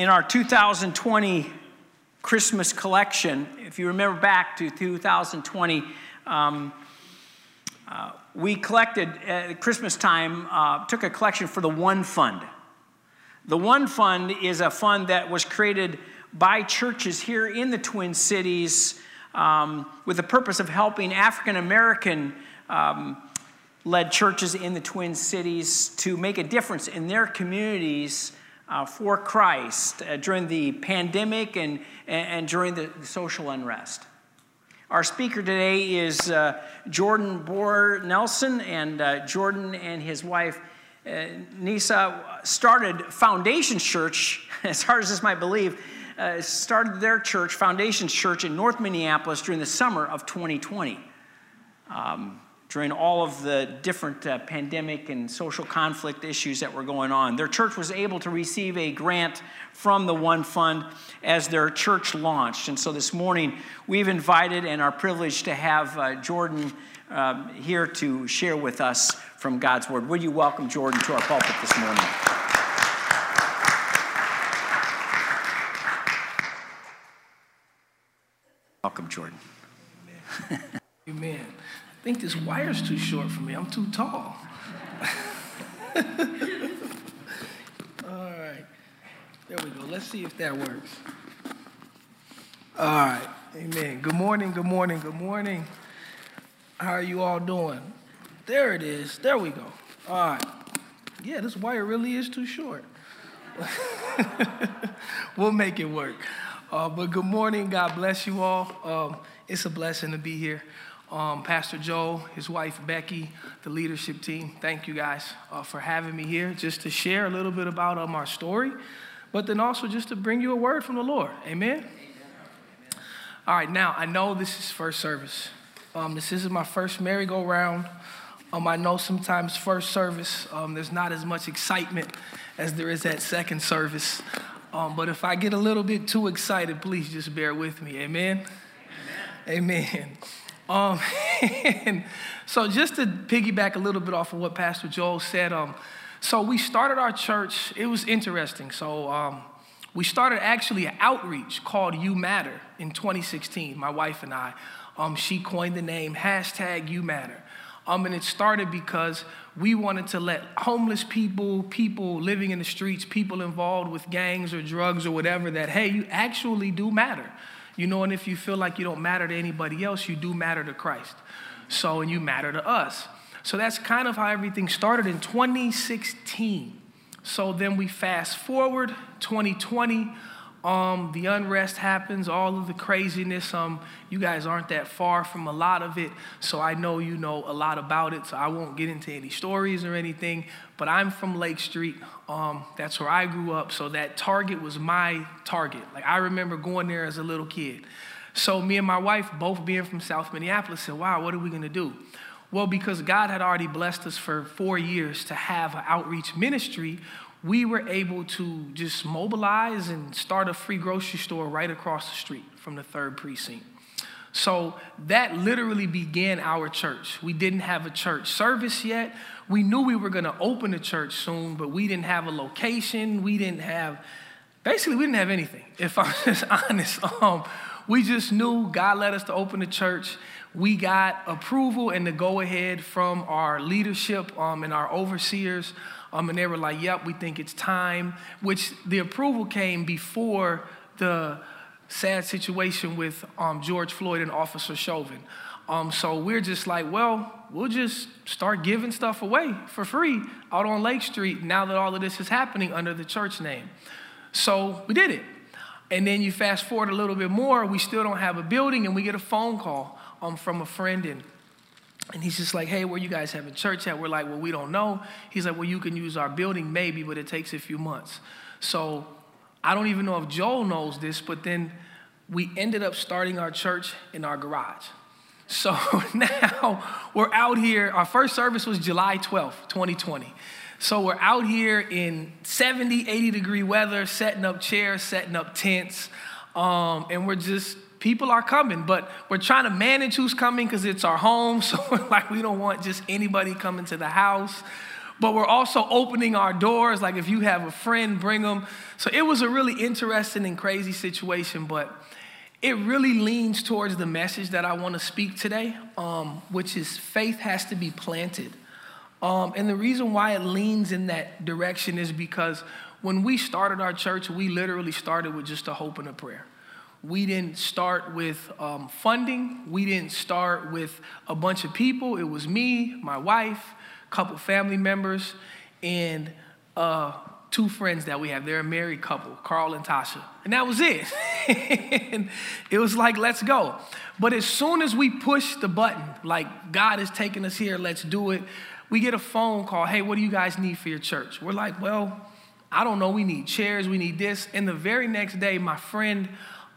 in our 2020 Christmas collection, if you remember back to 2020, um, uh, we collected at Christmas time, uh, took a collection for the One Fund. The One Fund is a fund that was created by churches here in the Twin Cities um, with the purpose of helping African American um, led churches in the Twin Cities to make a difference in their communities uh, for Christ uh, during the pandemic and, and, during the social unrest. Our speaker today is uh, Jordan Bohr Nelson, and uh, Jordan and his wife uh, Nisa started Foundation Church, as hard as this might believe, uh, started their church, Foundation Church, in North Minneapolis during the summer of 2020. Um, during all of the different uh, pandemic and social conflict issues that were going on. Their church was able to receive a grant from the One Fund as their church launched. And so this morning, we've invited and are privileged to have uh, Jordan um, here to share with us from God's Word. Would you welcome Jordan to our pulpit this morning? Welcome, Jordan. Amen. Amen. I think this wire's too short for me. I'm too tall. All right. There we go. Let's see if that works. All right. Amen. Good morning. Good morning. Good morning. How are you all doing? There it is. There we go. All right. Yeah, this wire really is too short. we'll make it work. Uh, but good morning. God bless you all. Um, it's a blessing to be here um, Pastor Joe, his wife Becky, the leadership team. Thank you guys uh, for having me here just to share a little bit about um, our story, but then also just to bring you a word from the Lord. Amen? Amen. All right, now I know this is first service. Um, this isn't my first merry-go-round. Um, I know sometimes first service, um, there's not as much excitement as there is at second service. Um, but if I get a little bit too excited, please just bear with me. Amen. Amen. Amen. Um, and so just to piggyback a little bit off of what Pastor Joel said, um, so we started our church. It was interesting. So um, we started actually an outreach called You Matter in 2016. My wife and I. Um, she coined the name hashtag You Matter. Um, and it started because we wanted to let homeless people, people living in the streets, people involved with gangs or drugs or whatever, that hey, you actually do matter. You know, and if you feel like you don't matter to anybody else, you do matter to Christ. So, and you matter to us. So that's kind of how everything started in 2016. So then we fast forward 2020 um, the unrest happens, all of the craziness. Um, you guys aren't that far from a lot of it, so I know you know a lot about it. So I won't get into any stories or anything. But I'm from Lake Street. Um, that's where I grew up. So that Target was my target. Like I remember going there as a little kid. So me and my wife, both being from South Minneapolis, said, "Wow, what are we gonna do?" Well, because God had already blessed us for four years to have an outreach ministry, we were able to just mobilize and start a free grocery store right across the street from the third precinct. So that literally began our church. We didn't have a church service yet. We knew we were going to open a church soon, but we didn't have a location. We didn't have, basically, we didn't have anything, if I'm just honest. Um, we just knew God led us to open a church. We got approval and the go ahead from our leadership um, and our overseers. Um, and they were like, yep, we think it's time, which the approval came before the sad situation with um, George Floyd and Officer Chauvin. Um, so we're just like, well, we'll just start giving stuff away for free out on Lake Street now that all of this is happening under the church name. So we did it. And then you fast forward a little bit more, we still don't have a building, and we get a phone call um, from a friend in and he's just like, hey, where you guys having church at? We're like, well, we don't know. He's like, well, you can use our building maybe, but it takes a few months. So I don't even know if Joel knows this, but then we ended up starting our church in our garage. So now we're out here. Our first service was July 12th, 2020. So we're out here in 70, 80 degree weather, setting up chairs, setting up tents, um, and we're just people are coming, but we're trying to manage who's coming because it's our home. So like, we don't want just anybody coming to the house. but we're also opening our doors. Like if you have a friend, bring them. So it was a really interesting and crazy situation, but it really leans towards the message that I want to speak today, um, which is faith has to be planted. Um, and the reason why it leans in that direction is because when we started our church, we literally started with just a hope and a prayer. We didn't start with um, funding. We didn't start with a bunch of people. It was me, my wife, a couple family members, and uh, two friends that we have. They're a married couple, Carl and Tasha. And that was it. and it was like, let's go. But as soon as we push the button, like God is taking us here, let's do it, we get a phone call. Hey, what do you guys need for your church? We're like, well, I don't know. We need chairs, we need this. And the very next day, my friend,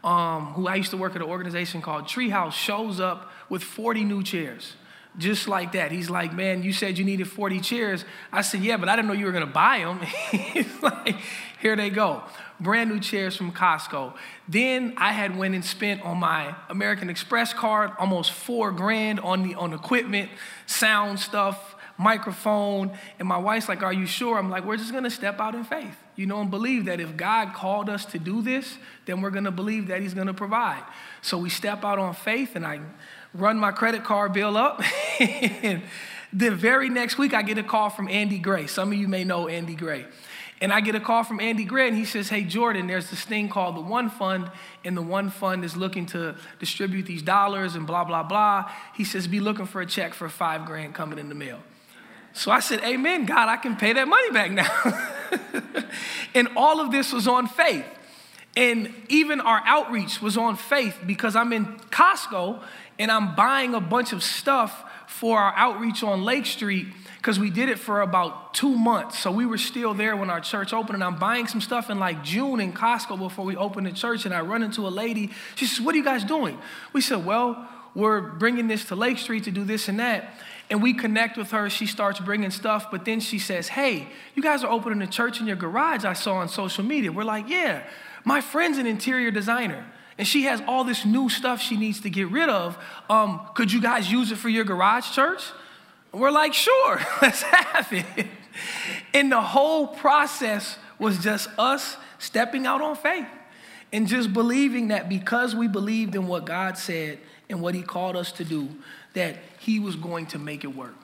um, who I used to work at an organization called Treehouse, shows up with 40 new chairs. Just like that. He's like, man, you said you needed 40 chairs. I said, yeah, but I didn't know you were gonna buy them. He's like, here they go. Brand new chairs from Costco. Then I had went and spent on my American Express card almost four grand on the on equipment, sound stuff, microphone. And my wife's like, Are you sure? I'm like, We're just gonna step out in faith you know, and believe that if God called us to do this, then we're going to believe that He's going to provide. So we step out on faith, and I run my credit card bill up. and the very next week, I get a call from Andy Gray. Some of you may know Andy Gray. And I get a call from Andy Gray, and he says, Hey, Jordan, there's this thing called the One Fund, and the One Fund is looking to distribute these dollars and blah, blah, blah. He says, Be looking for a check for five grand coming in the mail. So I said, Amen, God, I can pay that money back now. and all of this was on faith. And even our outreach was on faith because I'm in Costco and I'm buying a bunch of stuff for our outreach on Lake Street because we did it for about two months. So we were still there when our church opened, and I'm buying some stuff in like June in Costco before we opened the church. And I run into a lady. She says, What are you guys doing? We said, Well, we're bringing this to Lake Street to do this and that. And we connect with her. She starts bringing stuff, but then she says, Hey, you guys are opening a church in your garage I saw on social media. We're like, Yeah, my friend's an interior designer. And she has all this new stuff she needs to get rid of. Um, could you guys use it for your garage church? we're like, Sure, let's have it. And the whole process was just us stepping out on faith and just believing that because we believed in what God said and what He called us to do, that he was going to make it work.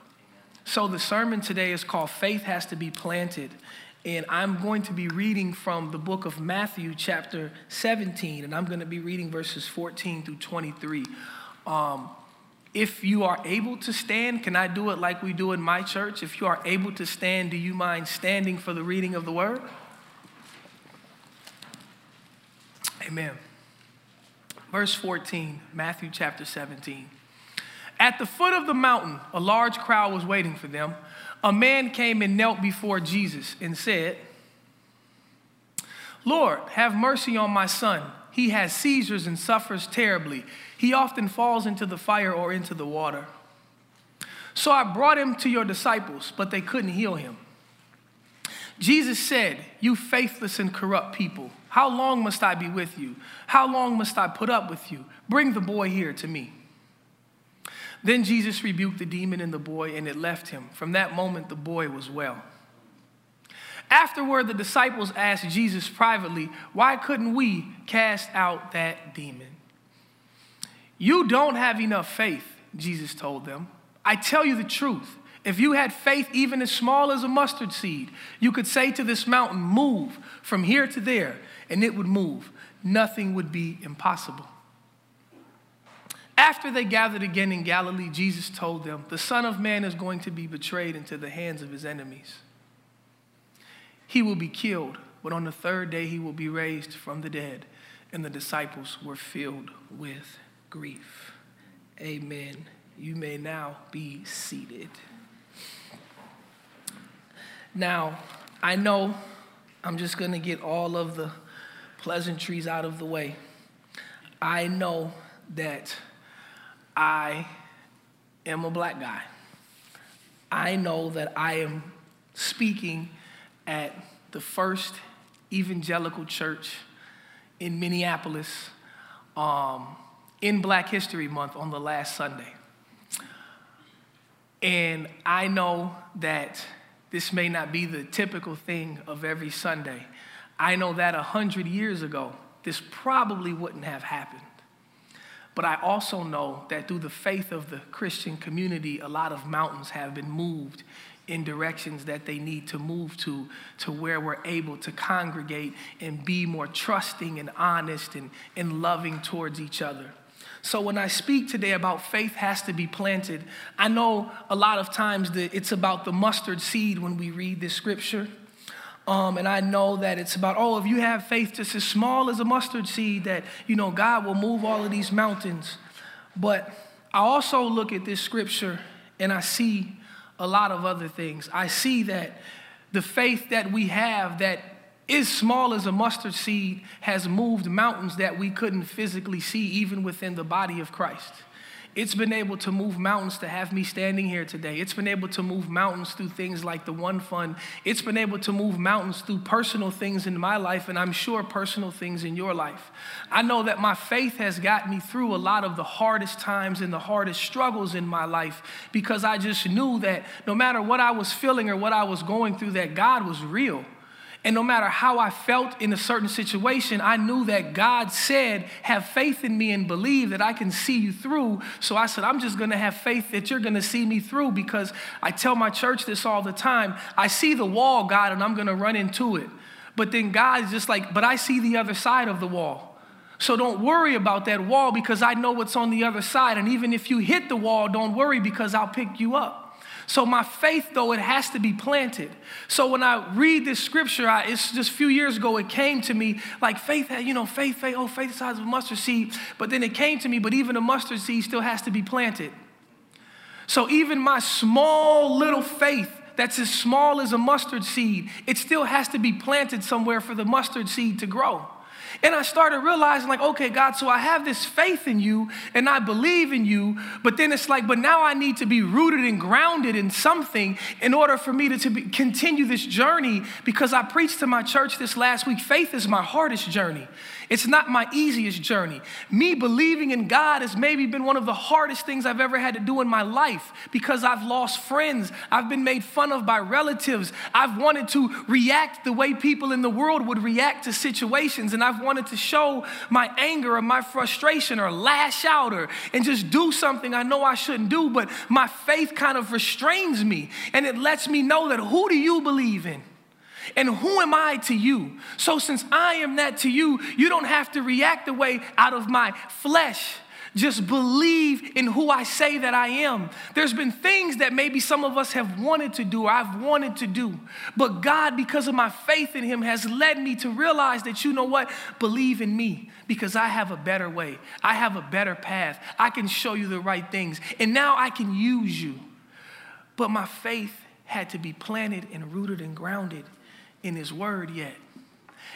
So the sermon today is called Faith Has to Be Planted. And I'm going to be reading from the book of Matthew, chapter 17, and I'm going to be reading verses 14 through 23. Um, if you are able to stand, can I do it like we do in my church? If you are able to stand, do you mind standing for the reading of the word? Amen. Verse 14, Matthew chapter 17. At the foot of the mountain, a large crowd was waiting for them. A man came and knelt before Jesus and said, Lord, have mercy on my son. He has seizures and suffers terribly. He often falls into the fire or into the water. So I brought him to your disciples, but they couldn't heal him. Jesus said, You faithless and corrupt people, how long must I be with you? How long must I put up with you? Bring the boy here to me. Then Jesus rebuked the demon in the boy, and it left him. From that moment, the boy was well. Afterward, the disciples asked Jesus privately, Why couldn't we cast out that demon? You don't have enough faith, Jesus told them. I tell you the truth. If you had faith even as small as a mustard seed, you could say to this mountain, Move from here to there, and it would move. Nothing would be impossible. After they gathered again in Galilee, Jesus told them, The Son of Man is going to be betrayed into the hands of his enemies. He will be killed, but on the third day he will be raised from the dead. And the disciples were filled with grief. Amen. You may now be seated. Now, I know I'm just going to get all of the pleasantries out of the way. I know that I am a black guy. I know that I am speaking at the first evangelical church in Minneapolis um, in Black History Month on the last Sunday. And I know that this may not be the typical thing of every Sunday. I know that a hundred years ago, this probably wouldn't have happened. But I also know that through the faith of the Christian community, a lot of mountains have been moved in directions that they need to move to, to where we're able to congregate and be more trusting and honest and, and loving towards each other. So when I speak today about faith has to be planted, I know a lot of times that it's about the mustard seed when we read this scripture. Um, and I know that it's about, oh, if you have faith just as small as a mustard seed, that, you know, God will move all of these mountains. But I also look at this scripture and I see a lot of other things. I see that the faith that we have that is small as a mustard seed has moved mountains that we couldn't physically see, even within the body of Christ. It's been able to move mountains to have me standing here today. It's been able to move mountains through things like the One Fund. It's been able to move mountains through personal things in my life, and I'm sure personal things in your life. I know that my faith has got me through a lot of the hardest times and the hardest struggles in my life because I just knew that no matter what I was feeling or what I was going through, that God was real. And no matter how I felt in a certain situation, I knew that God said, Have faith in me and believe that I can see you through. So I said, I'm just gonna have faith that you're gonna see me through because I tell my church this all the time. I see the wall, God, and I'm gonna run into it. But then God is just like, But I see the other side of the wall. So don't worry about that wall because I know what's on the other side. And even if you hit the wall, don't worry because I'll pick you up. So my faith, though, it has to be planted. So when I read this scripture, I, it's just a few years ago, it came to me like faith, you know, faith, faith, oh, faith the size of a mustard seed. But then it came to me, but even a mustard seed still has to be planted. So even my small little faith that's as small as a mustard seed, it still has to be planted somewhere for the mustard seed to grow. And I started realizing, like, okay, God, so I have this faith in you and I believe in you, but then it's like, but now I need to be rooted and grounded in something in order for me to, to be, continue this journey because I preached to my church this last week. Faith is my hardest journey. It's not my easiest journey. Me believing in God has maybe been one of the hardest things I've ever had to do in my life because I've lost friends. I've been made fun of by relatives. I've wanted to react the way people in the world would react to situations. And I've wanted to show my anger or my frustration or lash out or and just do something I know I shouldn't do. But my faith kind of restrains me and it lets me know that who do you believe in? And who am I to you? So, since I am that to you, you don't have to react the way out of my flesh. Just believe in who I say that I am. There's been things that maybe some of us have wanted to do or I've wanted to do. But God, because of my faith in Him, has led me to realize that you know what? Believe in me because I have a better way. I have a better path. I can show you the right things. And now I can use you. But my faith had to be planted and rooted and grounded in His Word yet.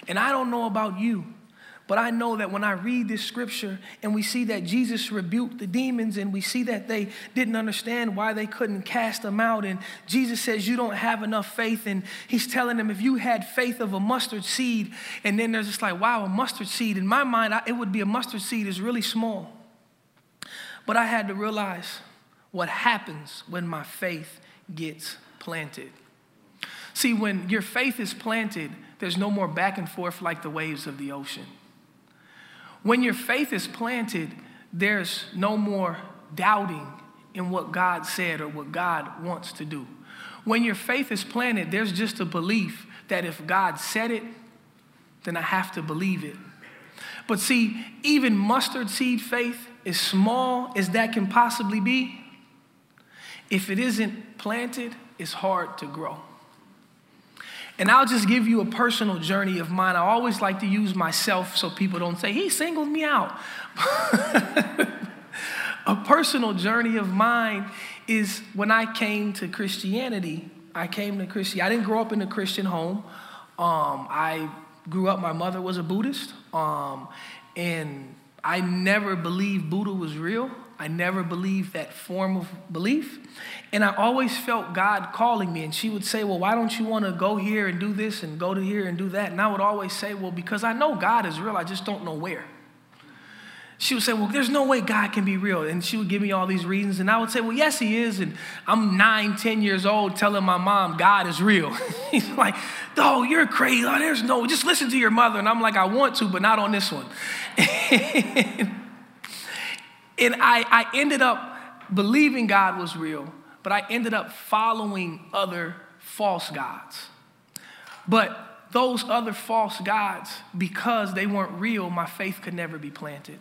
And I don't know about you, but I know that when I read this scripture and we see that Jesus rebuked the demons and we see that they didn't understand why they couldn't cast them out, and Jesus says, You don't have enough faith. And He's telling them, If you had faith of a mustard seed, and then there's just like, Wow, a mustard seed. In my mind, it would be a mustard seed is really small. But I had to realize what happens when my faith gets planted. See, when your faith is planted, there's no more back and forth like the waves of the ocean. When your faith is planted, there's no more doubting in what God said or what God wants to do. When your faith is planted, there's just a belief that if God said it, then I have to believe it. But see, even mustard seed faith, as small as that can possibly be, if it isn't planted, it's hard to grow. And I'll just give you a personal journey of mine. I always like to use myself so people don't say, he singled me out. a personal journey of mine is when I came to Christianity. I came to Christianity. I didn't grow up in a Christian home. Um, I grew up, my mother was a Buddhist. Um, and I never believed Buddha was real. I never believed that form of belief. And I always felt God calling me. And she would say, Well, why don't you want to go here and do this and go to here and do that? And I would always say, Well, because I know God is real, I just don't know where. she would say, Well, there's no way God can be real. And she would give me all these reasons. And I would say, Well, yes, He is. And I'm nine, ten years old telling my mom God is real. He's like, Oh, you're crazy. Oh, there's no, just listen to your mother. And I'm like, I want to, but not on this one. and I, I ended up believing God was real, but I ended up following other false gods. But those other false gods, because they weren't real, my faith could never be planted.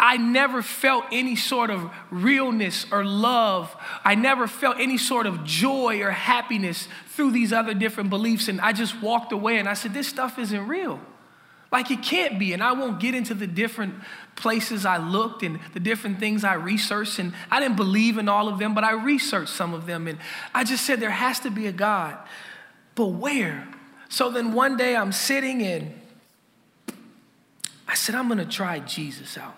I never felt any sort of realness or love. I never felt any sort of joy or happiness through these other different beliefs. And I just walked away and I said, This stuff isn't real. Like it can't be. And I won't get into the different places I looked and the different things I researched. And I didn't believe in all of them, but I researched some of them. And I just said, There has to be a God. But where? So then one day I'm sitting and I said, I'm going to try Jesus out.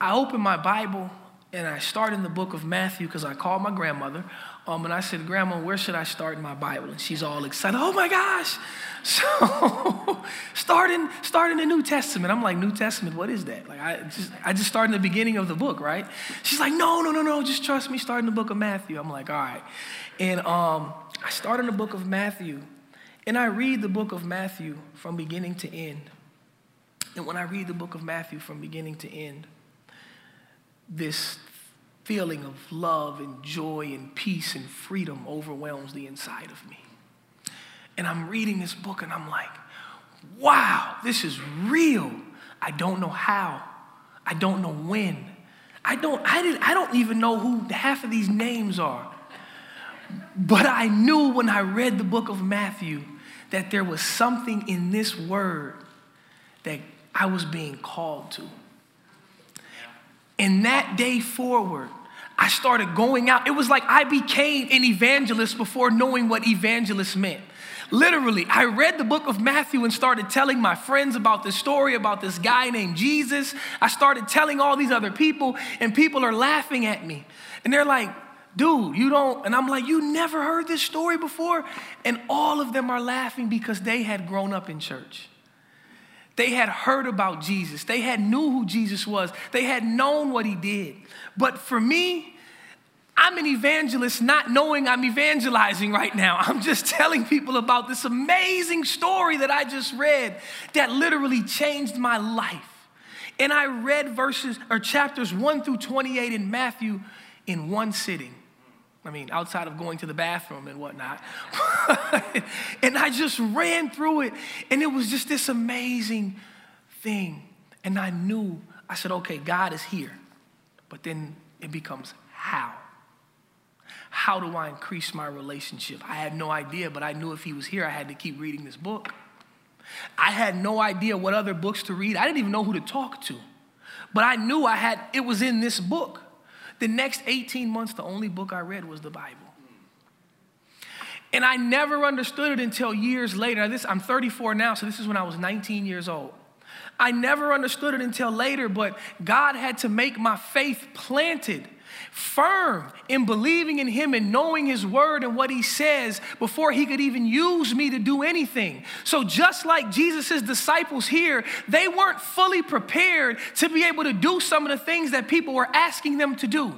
I opened my Bible and I start in the book of Matthew because I called my grandmother. Um, and I said, Grandma, where should I start in my Bible? And she's all excited. Oh my gosh. So starting starting the New Testament. I'm like, New Testament, what is that? Like I just I just start in the beginning of the book, right? She's like, no, no, no, no, just trust me, start in the book of Matthew. I'm like, all right. And um, I start in the book of Matthew, and I read the book of Matthew from beginning to end. And when I read the book of Matthew from beginning to end, this feeling of love and joy and peace and freedom overwhelms the inside of me. And I'm reading this book and I'm like, wow, this is real. I don't know how. I don't know when. I don't, I, didn't, I don't even know who half of these names are. But I knew when I read the book of Matthew that there was something in this word that I was being called to. And that day forward, I started going out. It was like I became an evangelist before knowing what evangelist meant. Literally, I read the book of Matthew and started telling my friends about this story about this guy named Jesus. I started telling all these other people, and people are laughing at me. And they're like, dude, you don't. And I'm like, you never heard this story before? And all of them are laughing because they had grown up in church. They had heard about Jesus. They had knew who Jesus was. They had known what he did. But for me, I'm an evangelist not knowing I'm evangelizing right now. I'm just telling people about this amazing story that I just read that literally changed my life. And I read verses or chapters 1 through 28 in Matthew in one sitting. I mean, outside of going to the bathroom and whatnot. and I just ran through it, and it was just this amazing thing. And I knew, I said, okay, God is here. But then it becomes how? How do I increase my relationship? I had no idea, but I knew if He was here, I had to keep reading this book. I had no idea what other books to read. I didn't even know who to talk to. But I knew I had, it was in this book. The next 18 months, the only book I read was the Bible. And I never understood it until years later. Now this, I'm 34 now, so this is when I was 19 years old. I never understood it until later, but God had to make my faith planted firm in believing in him and knowing his word and what he says before he could even use me to do anything. So, just like Jesus' disciples here, they weren't fully prepared to be able to do some of the things that people were asking them to do.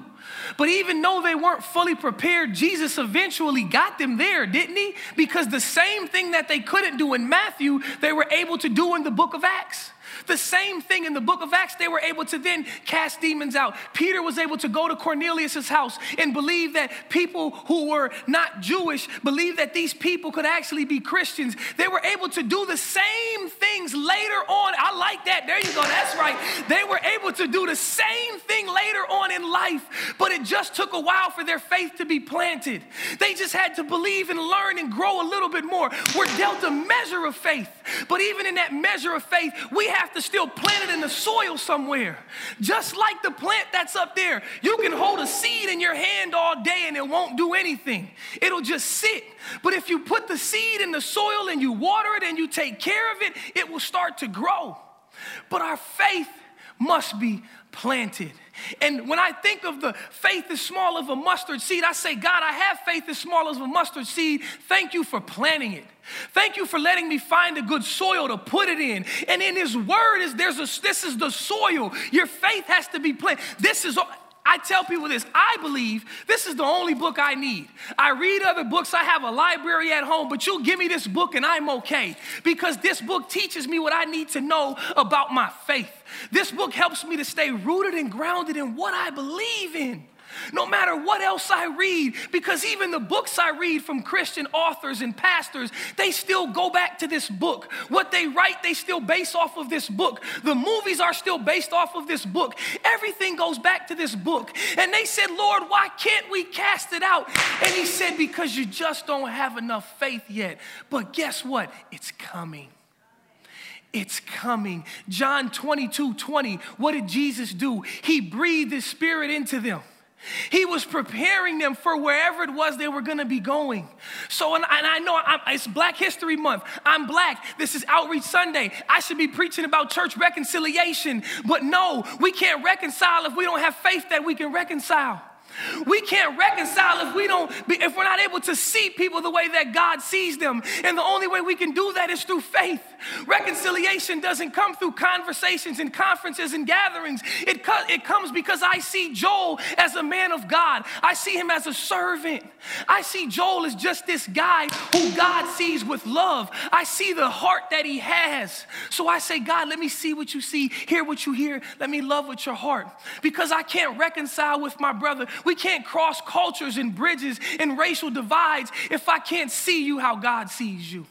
But even though they weren't fully prepared, Jesus eventually got them there, didn't he? Because the same thing that they couldn't do in Matthew, they were able to do in the book of Acts. The same thing in the book of Acts, they were able to then cast demons out. Peter was able to go to Cornelius' house and believe that people who were not Jewish believed that these people could actually be Christians. They were able to do the same things later on. I like that. There you go. That's right. They were able to do the same thing later on in life, but it just took a while for their faith to be planted. They just had to believe and learn and grow a little bit more. We're dealt a measure of faith, but even in that measure of faith, we have to still plant it in the soil somewhere. Just like the plant that's up there, you can hold a seed in your hand all day and it won't do anything. It'll just sit. But if you put the seed in the soil and you water it and you take care of it, it will start to grow. But our faith must be planted. And when I think of the faith as small of a mustard seed, I say, God, I have faith as small as a mustard seed. Thank you for planting it. Thank you for letting me find a good soil to put it in. And in His Word is there's a this is the soil. Your faith has to be planted. This is I tell people this I believe this is the only book I need. I read other books, I have a library at home, but you'll give me this book and I'm okay because this book teaches me what I need to know about my faith. This book helps me to stay rooted and grounded in what I believe in no matter what else I read, because even the books I read from Christian authors and pastors, they still go back to this book. What they write, they still base off of this book. The movies are still based off of this book. Everything goes back to this book. And they said, Lord, why can't we cast it out? And He said, Because you just don't have enough faith yet. But guess what? It's coming. It's coming. John 22 20. What did Jesus do? He breathed His Spirit into them. He was preparing them for wherever it was they were going to be going. So, and, and I know I'm, it's Black History Month. I'm black. This is Outreach Sunday. I should be preaching about church reconciliation. But no, we can't reconcile if we don't have faith that we can reconcile. We can't reconcile if we don't be, if we're not able to see people the way that God sees them. And the only way we can do that is through faith. Reconciliation doesn't come through conversations and conferences and gatherings. It, co- it comes because I see Joel as a man of God. I see him as a servant. I see Joel as just this guy who God sees with love. I see the heart that he has. So I say, God, let me see what you see, hear what you hear. Let me love with your heart. Because I can't reconcile with my brother. We can't cross cultures and bridges and racial divides if I can't see you how God sees you.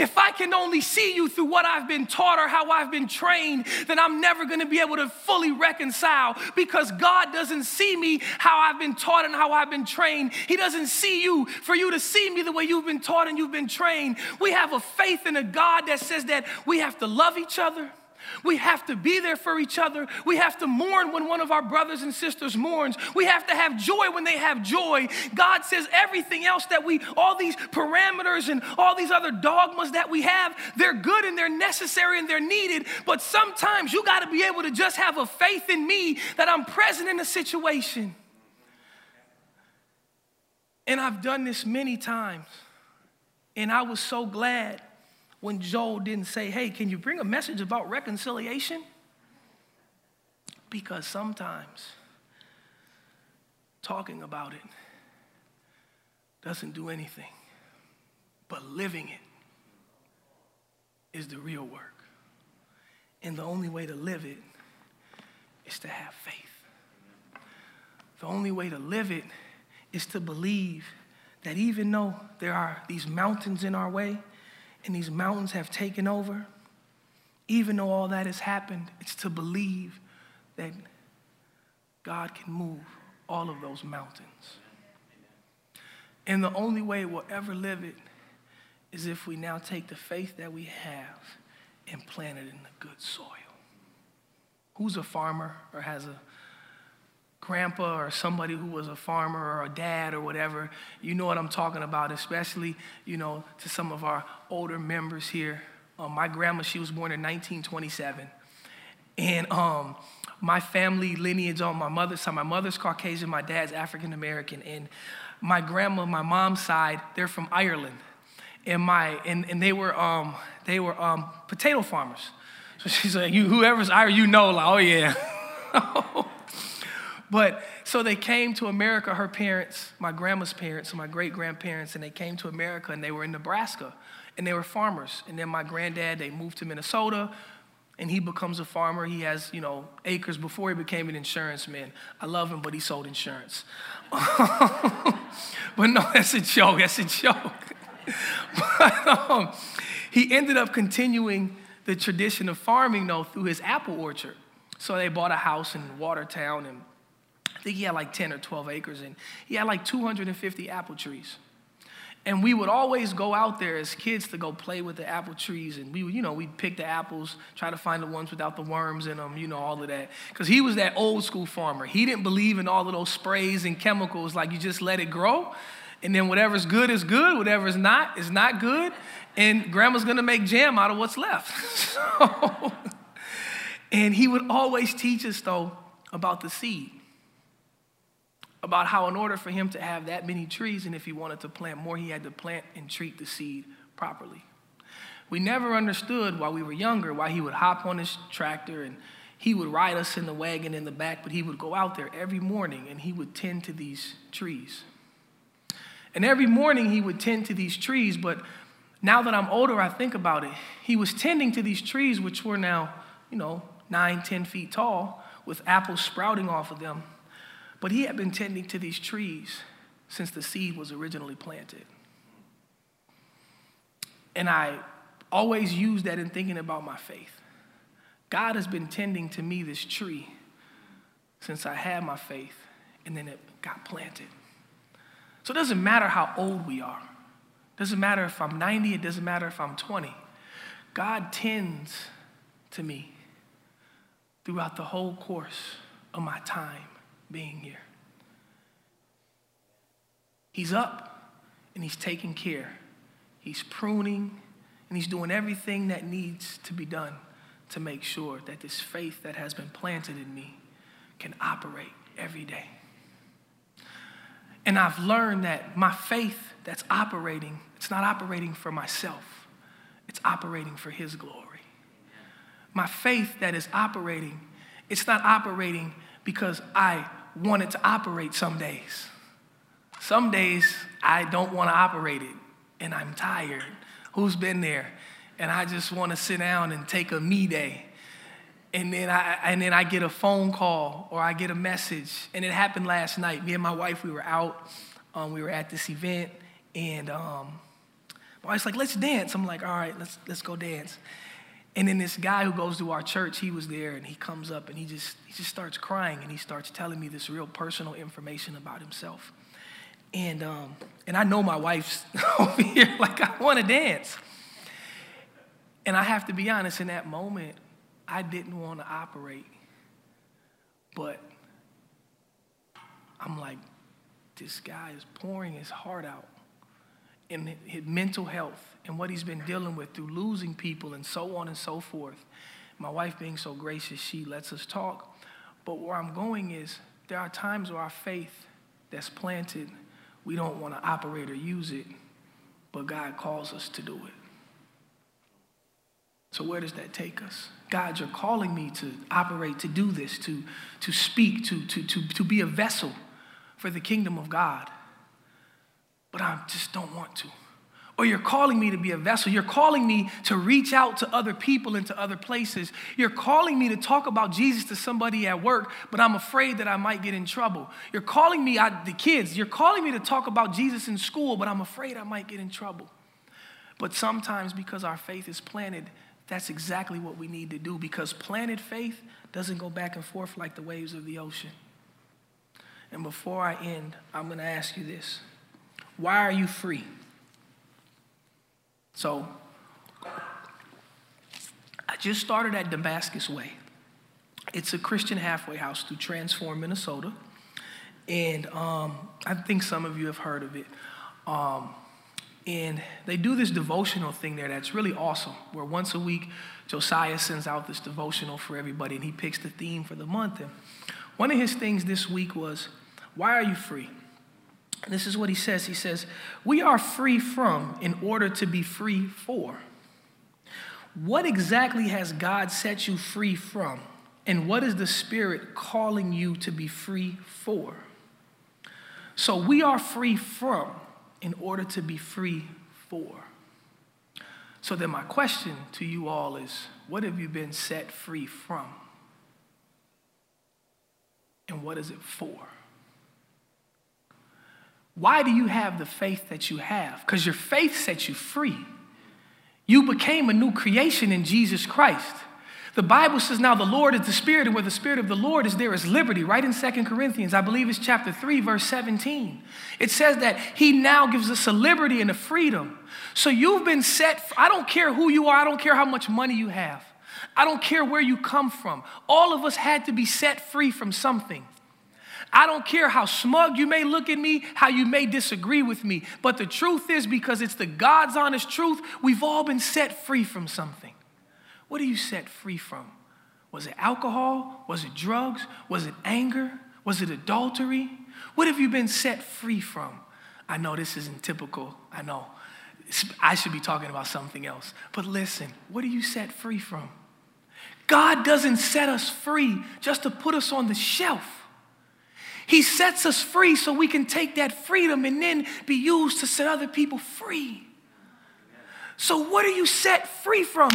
If I can only see you through what I've been taught or how I've been trained, then I'm never going to be able to fully reconcile because God doesn't see me how I've been taught and how I've been trained. He doesn't see you for you to see me the way you've been taught and you've been trained. We have a faith in a God that says that we have to love each other we have to be there for each other. We have to mourn when one of our brothers and sisters mourns. We have to have joy when they have joy. God says everything else that we, all these parameters and all these other dogmas that we have, they're good and they're necessary and they're needed. But sometimes you got to be able to just have a faith in me that I'm present in a situation. And I've done this many times. And I was so glad when Joel didn't say, Hey, can you bring a message about reconciliation? Because sometimes talking about it doesn't do anything, but living it is the real work. And the only way to live it is to have faith. The only way to live it is to believe that even though there are these mountains in our way, and these mountains have taken over, even though all that has happened, it's to believe that God can move all of those mountains. And the only way we'll ever live it is if we now take the faith that we have and plant it in the good soil. Who's a farmer or has a grandpa or somebody who was a farmer or a dad or whatever, you know what I'm talking about, especially, you know, to some of our older members here. Um, my grandma, she was born in 1927. And um, my family lineage on my mother's side, my mother's Caucasian, my dad's African American. And my grandma, my mom's side, they're from Ireland. And, my, and, and they were, um, they were um, potato farmers. So she's like, you, whoever's Irish, you know, like, oh yeah. But so they came to America, her parents, my grandma's parents, and my great grandparents, and they came to America and they were in Nebraska and they were farmers. And then my granddad, they moved to Minnesota and he becomes a farmer. He has, you know, acres before he became an insurance man. I love him, but he sold insurance. but no, that's a joke. That's a joke. but um, he ended up continuing the tradition of farming, though, through his apple orchard. So they bought a house in Watertown and I think he had like 10 or 12 acres, and he had like 250 apple trees. And we would always go out there as kids to go play with the apple trees. And we would, you know, we'd pick the apples, try to find the ones without the worms in them, you know, all of that. Because he was that old school farmer. He didn't believe in all of those sprays and chemicals, like you just let it grow. And then whatever's good is good, whatever's not is not good. And grandma's gonna make jam out of what's left. so, and he would always teach us, though, about the seed, about how, in order for him to have that many trees, and if he wanted to plant more, he had to plant and treat the seed properly. We never understood while we were younger why he would hop on his tractor and he would ride us in the wagon in the back, but he would go out there every morning and he would tend to these trees. And every morning he would tend to these trees, but now that I'm older, I think about it. He was tending to these trees, which were now, you know, nine, ten feet tall, with apples sprouting off of them. But he had been tending to these trees since the seed was originally planted. And I always use that in thinking about my faith. God has been tending to me this tree since I had my faith, and then it got planted. So it doesn't matter how old we are. It doesn't matter if I'm 90, it doesn't matter if I'm 20. God tends to me throughout the whole course of my time being here. He's up and he's taking care. He's pruning and he's doing everything that needs to be done to make sure that this faith that has been planted in me can operate every day. And I've learned that my faith that's operating, it's not operating for myself, it's operating for His glory. My faith that is operating, it's not operating because I want it to operate some days. Some days I don't want to operate it and I'm tired. Who's been there? And I just want to sit down and take a me day and then I and then I get a phone call or I get a message, and it happened last night. Me and my wife, we were out, um, we were at this event, and um, my wife's like, "Let's dance." I'm like, "All right, let's let's go dance." And then this guy who goes to our church, he was there, and he comes up and he just he just starts crying, and he starts telling me this real personal information about himself. And um, and I know my wife's over here, like I want to dance. And I have to be honest, in that moment, I didn't want to operate, but I'm like, this guy is pouring his heart out in his mental health and what he's been dealing with through losing people and so on and so forth. My wife, being so gracious, she lets us talk. But where I'm going is there are times where our faith that's planted, we don't want to operate or use it, but God calls us to do it. So, where does that take us? God, you're calling me to operate, to do this, to, to speak, to, to, to, to be a vessel for the kingdom of God. But I just don't want to. Or you're calling me to be a vessel. You're calling me to reach out to other people and to other places. You're calling me to talk about Jesus to somebody at work, but I'm afraid that I might get in trouble. You're calling me, I, the kids, you're calling me to talk about Jesus in school, but I'm afraid I might get in trouble. But sometimes, because our faith is planted, that's exactly what we need to do because planted faith doesn't go back and forth like the waves of the ocean. And before I end, I'm going to ask you this Why are you free? So, I just started at Damascus Way. It's a Christian halfway house through Transform, Minnesota. And um, I think some of you have heard of it. Um, and they do this devotional thing there that's really awesome, where once a week, Josiah sends out this devotional for everybody and he picks the theme for the month. And one of his things this week was, Why are you free? This is what he says He says, We are free from in order to be free for. What exactly has God set you free from? And what is the Spirit calling you to be free for? So we are free from in order to be free for. So then, my question to you all is what have you been set free from? And what is it for? Why do you have the faith that you have? Because your faith sets you free. You became a new creation in Jesus Christ. The Bible says now the Lord is the Spirit, and where the Spirit of the Lord is, there is liberty. Right in Second Corinthians, I believe it's chapter 3, verse 17. It says that He now gives us a liberty and a freedom. So you've been set, I don't care who you are, I don't care how much money you have, I don't care where you come from. All of us had to be set free from something. I don't care how smug you may look at me, how you may disagree with me, but the truth is, because it's the God's honest truth, we've all been set free from something. What are you set free from? Was it alcohol? Was it drugs? Was it anger? Was it adultery? What have you been set free from? I know this isn't typical. I know. I should be talking about something else. But listen, what are you set free from? God doesn't set us free just to put us on the shelf. He sets us free so we can take that freedom and then be used to set other people free. So, what are you set free from?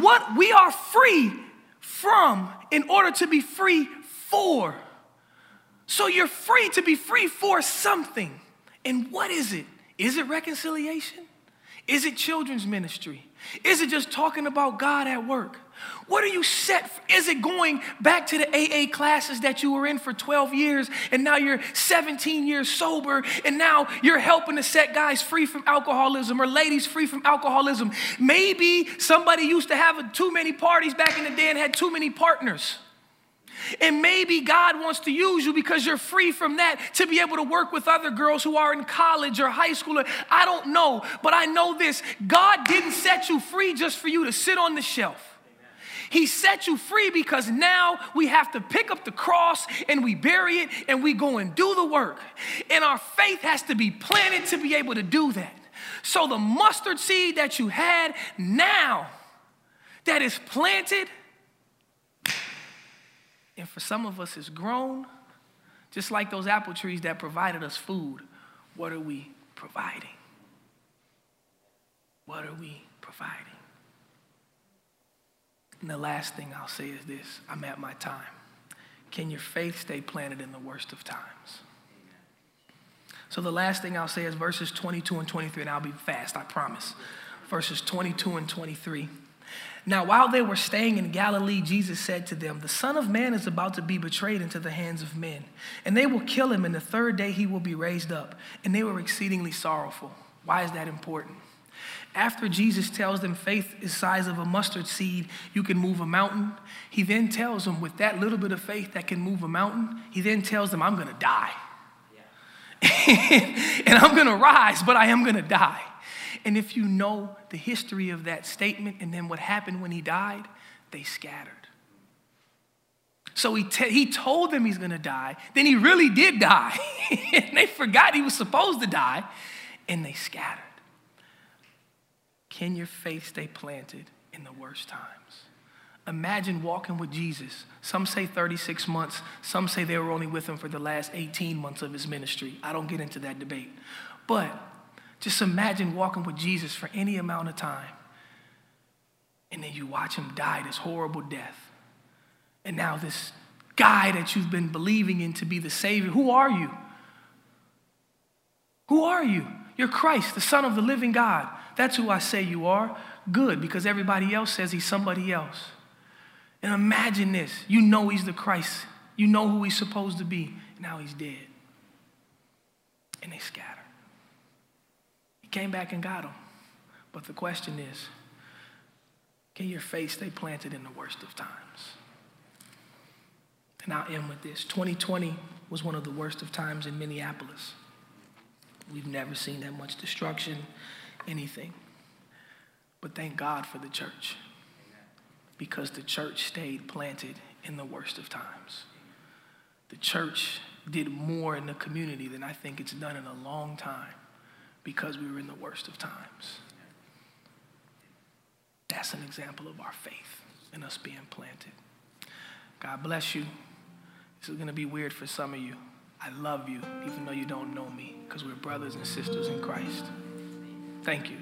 What we are free from in order to be free for. So, you're free to be free for something. And what is it? Is it reconciliation? Is it children's ministry? Is it just talking about God at work? What are you set for? Is it going back to the AA classes that you were in for 12 years and now you're 17 years sober and now you're helping to set guys free from alcoholism or ladies free from alcoholism? Maybe somebody used to have too many parties back in the day and had too many partners. And maybe God wants to use you because you're free from that to be able to work with other girls who are in college or high school. Or, I don't know, but I know this God didn't set you free just for you to sit on the shelf. He set you free because now we have to pick up the cross and we bury it and we go and do the work. And our faith has to be planted to be able to do that. So the mustard seed that you had now that is planted and for some of us, it's grown, just like those apple trees that provided us food. What are we providing? What are we providing? And the last thing I'll say is this I'm at my time. Can your faith stay planted in the worst of times? So the last thing I'll say is verses 22 and 23, and I'll be fast, I promise. Verses 22 and 23. Now, while they were staying in Galilee, Jesus said to them, The Son of Man is about to be betrayed into the hands of men, and they will kill him, and the third day he will be raised up. And they were exceedingly sorrowful. Why is that important? After Jesus tells them faith is size of a mustard seed, you can move a mountain. He then tells them with that little bit of faith that can move a mountain, he then tells them, I'm gonna die. Yeah. and I'm gonna rise, but I am gonna die. And if you know the history of that statement and then what happened when he died, they scattered. So he, te- he told them he's gonna die, then he really did die. and they forgot he was supposed to die, and they scattered. Can your faith stay planted in the worst times? Imagine walking with Jesus. Some say 36 months, some say they were only with him for the last 18 months of his ministry. I don't get into that debate. But just imagine walking with Jesus for any amount of time. And then you watch him die this horrible death. And now, this guy that you've been believing in to be the Savior, who are you? Who are you? You're Christ, the Son of the living God. That's who I say you are. Good, because everybody else says he's somebody else. And imagine this you know he's the Christ, you know who he's supposed to be. Now he's dead. And they scatter He came back and got them. But the question is can your faith stay planted in the worst of times? And I'll end with this 2020 was one of the worst of times in Minneapolis. We've never seen that much destruction, anything. But thank God for the church because the church stayed planted in the worst of times. The church did more in the community than I think it's done in a long time because we were in the worst of times. That's an example of our faith and us being planted. God bless you. This is going to be weird for some of you. I love you, even though you don't know me, because we're brothers and sisters in Christ. Thank you.